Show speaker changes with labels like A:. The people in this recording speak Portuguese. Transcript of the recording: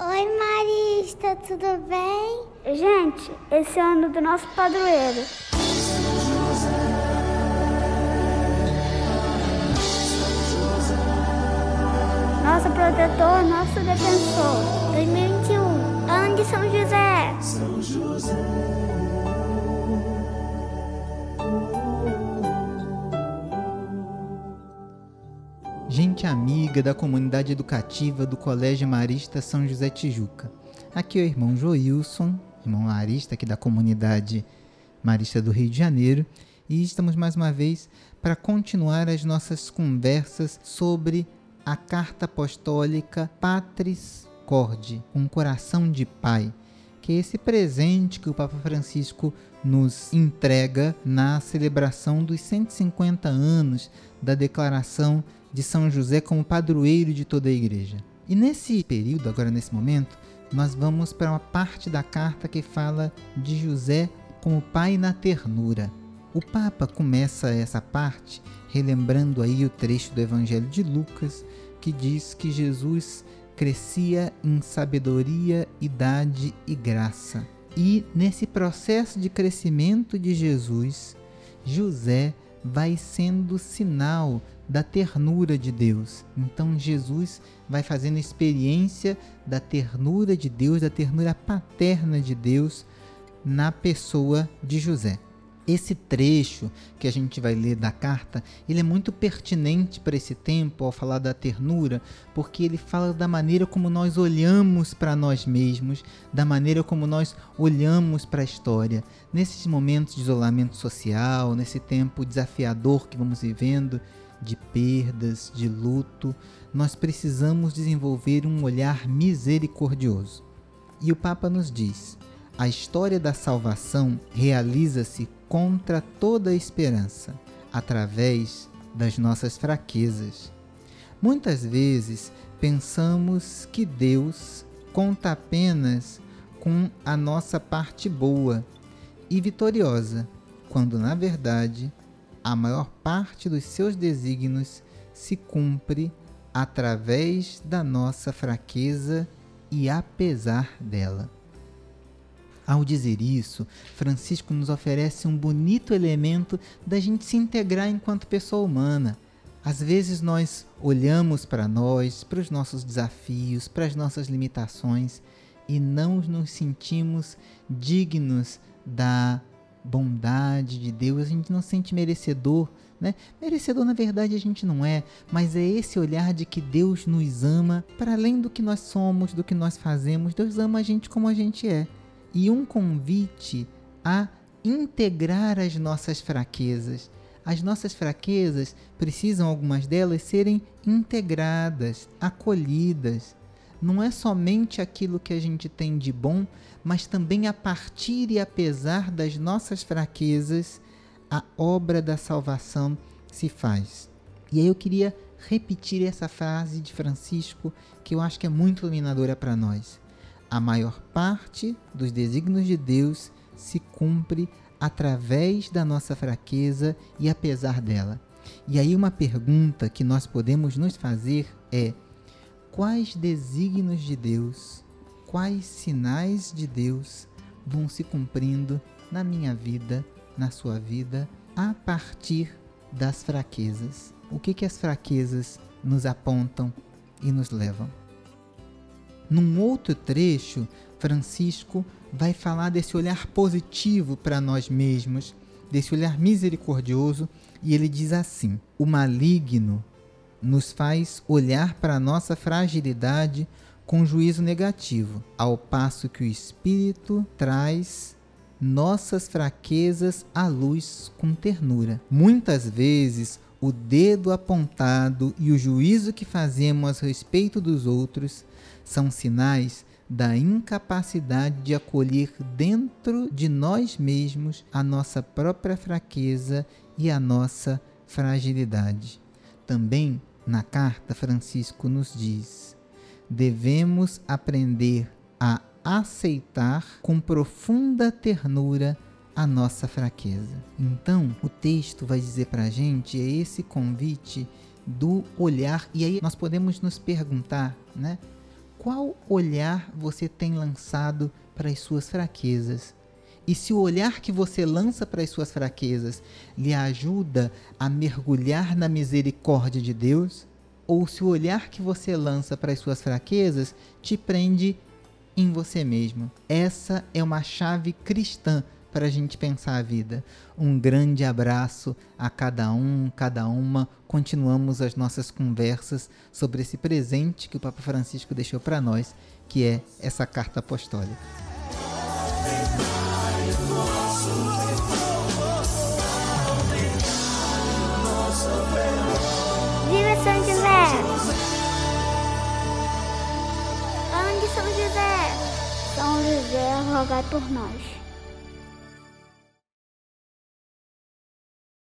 A: Oi, Marista, tudo bem?
B: Gente, esse é o ano do nosso padroeiro. Nosso protetor, nosso defensor. 2021, ano de São José. São José.
C: Amiga da comunidade educativa do Colégio Marista São José Tijuca. Aqui é o irmão Joilson, irmão Marista aqui da comunidade Marista do Rio de Janeiro, e estamos mais uma vez para continuar as nossas conversas sobre a carta apostólica Patris Corde, um coração de pai, que esse presente que o Papa Francisco nos entrega na celebração dos 150 anos da declaração de São José como padroeiro de toda a igreja. E nesse período, agora nesse momento, nós vamos para uma parte da carta que fala de José como pai na ternura. O Papa começa essa parte relembrando aí o trecho do Evangelho de Lucas que diz que Jesus crescia em sabedoria, idade e graça. E nesse processo de crescimento de Jesus, José vai sendo sinal da ternura de Deus. Então Jesus vai fazendo experiência da ternura de Deus, da ternura paterna de Deus na pessoa de José. Esse trecho que a gente vai ler da carta, ele é muito pertinente para esse tempo ao falar da ternura, porque ele fala da maneira como nós olhamos para nós mesmos, da maneira como nós olhamos para a história. Nesses momentos de isolamento social, nesse tempo desafiador que vamos vivendo, de perdas, de luto, nós precisamos desenvolver um olhar misericordioso. E o Papa nos diz: a história da salvação realiza-se contra toda esperança, através das nossas fraquezas. Muitas vezes pensamos que Deus conta apenas com a nossa parte boa e vitoriosa, quando na verdade a maior parte dos seus desígnios se cumpre através da nossa fraqueza e apesar dela. Ao dizer isso, Francisco nos oferece um bonito elemento da gente se integrar enquanto pessoa humana. Às vezes nós olhamos para nós, para os nossos desafios, para as nossas limitações e não nos sentimos dignos da bondade de Deus, a gente não se sente merecedor, né? Merecedor na verdade a gente não é, mas é esse olhar de que Deus nos ama para além do que nós somos, do que nós fazemos. Deus ama a gente como a gente é e um convite a integrar as nossas fraquezas. As nossas fraquezas precisam, algumas delas, serem integradas, acolhidas. Não é somente aquilo que a gente tem de bom, mas também a partir e apesar das nossas fraquezas, a obra da salvação se faz. E aí eu queria repetir essa frase de Francisco que eu acho que é muito iluminadora para nós a maior parte dos desígnios de Deus se cumpre através da nossa fraqueza e apesar dela. E aí, uma pergunta que nós podemos nos fazer é: quais desígnios de Deus, quais sinais de Deus vão se cumprindo na minha vida, na sua vida, a partir das fraquezas? O que, que as fraquezas nos apontam e nos levam? Num outro trecho, Francisco vai falar desse olhar positivo para nós mesmos, desse olhar misericordioso, e ele diz assim: O maligno nos faz olhar para a nossa fragilidade com juízo negativo, ao passo que o Espírito traz nossas fraquezas à luz com ternura. Muitas vezes, o dedo apontado e o juízo que fazemos a respeito dos outros são sinais da incapacidade de acolher dentro de nós mesmos a nossa própria fraqueza e a nossa fragilidade. Também na carta, Francisco nos diz: devemos aprender a aceitar com profunda ternura a nossa fraqueza. Então, o texto vai dizer para a gente é esse convite do olhar, e aí nós podemos nos perguntar, né? qual olhar você tem lançado para as suas fraquezas? E se o olhar que você lança para as suas fraquezas lhe ajuda a mergulhar na misericórdia de Deus, ou se o olhar que você lança para as suas fraquezas te prende em você mesmo. Essa é uma chave cristã para a gente pensar a vida. Um grande abraço a cada um, cada uma. Continuamos as nossas conversas sobre esse presente que o Papa Francisco deixou para nós, que é essa carta apostólica.
B: Viva São José! São José, rogai por nós.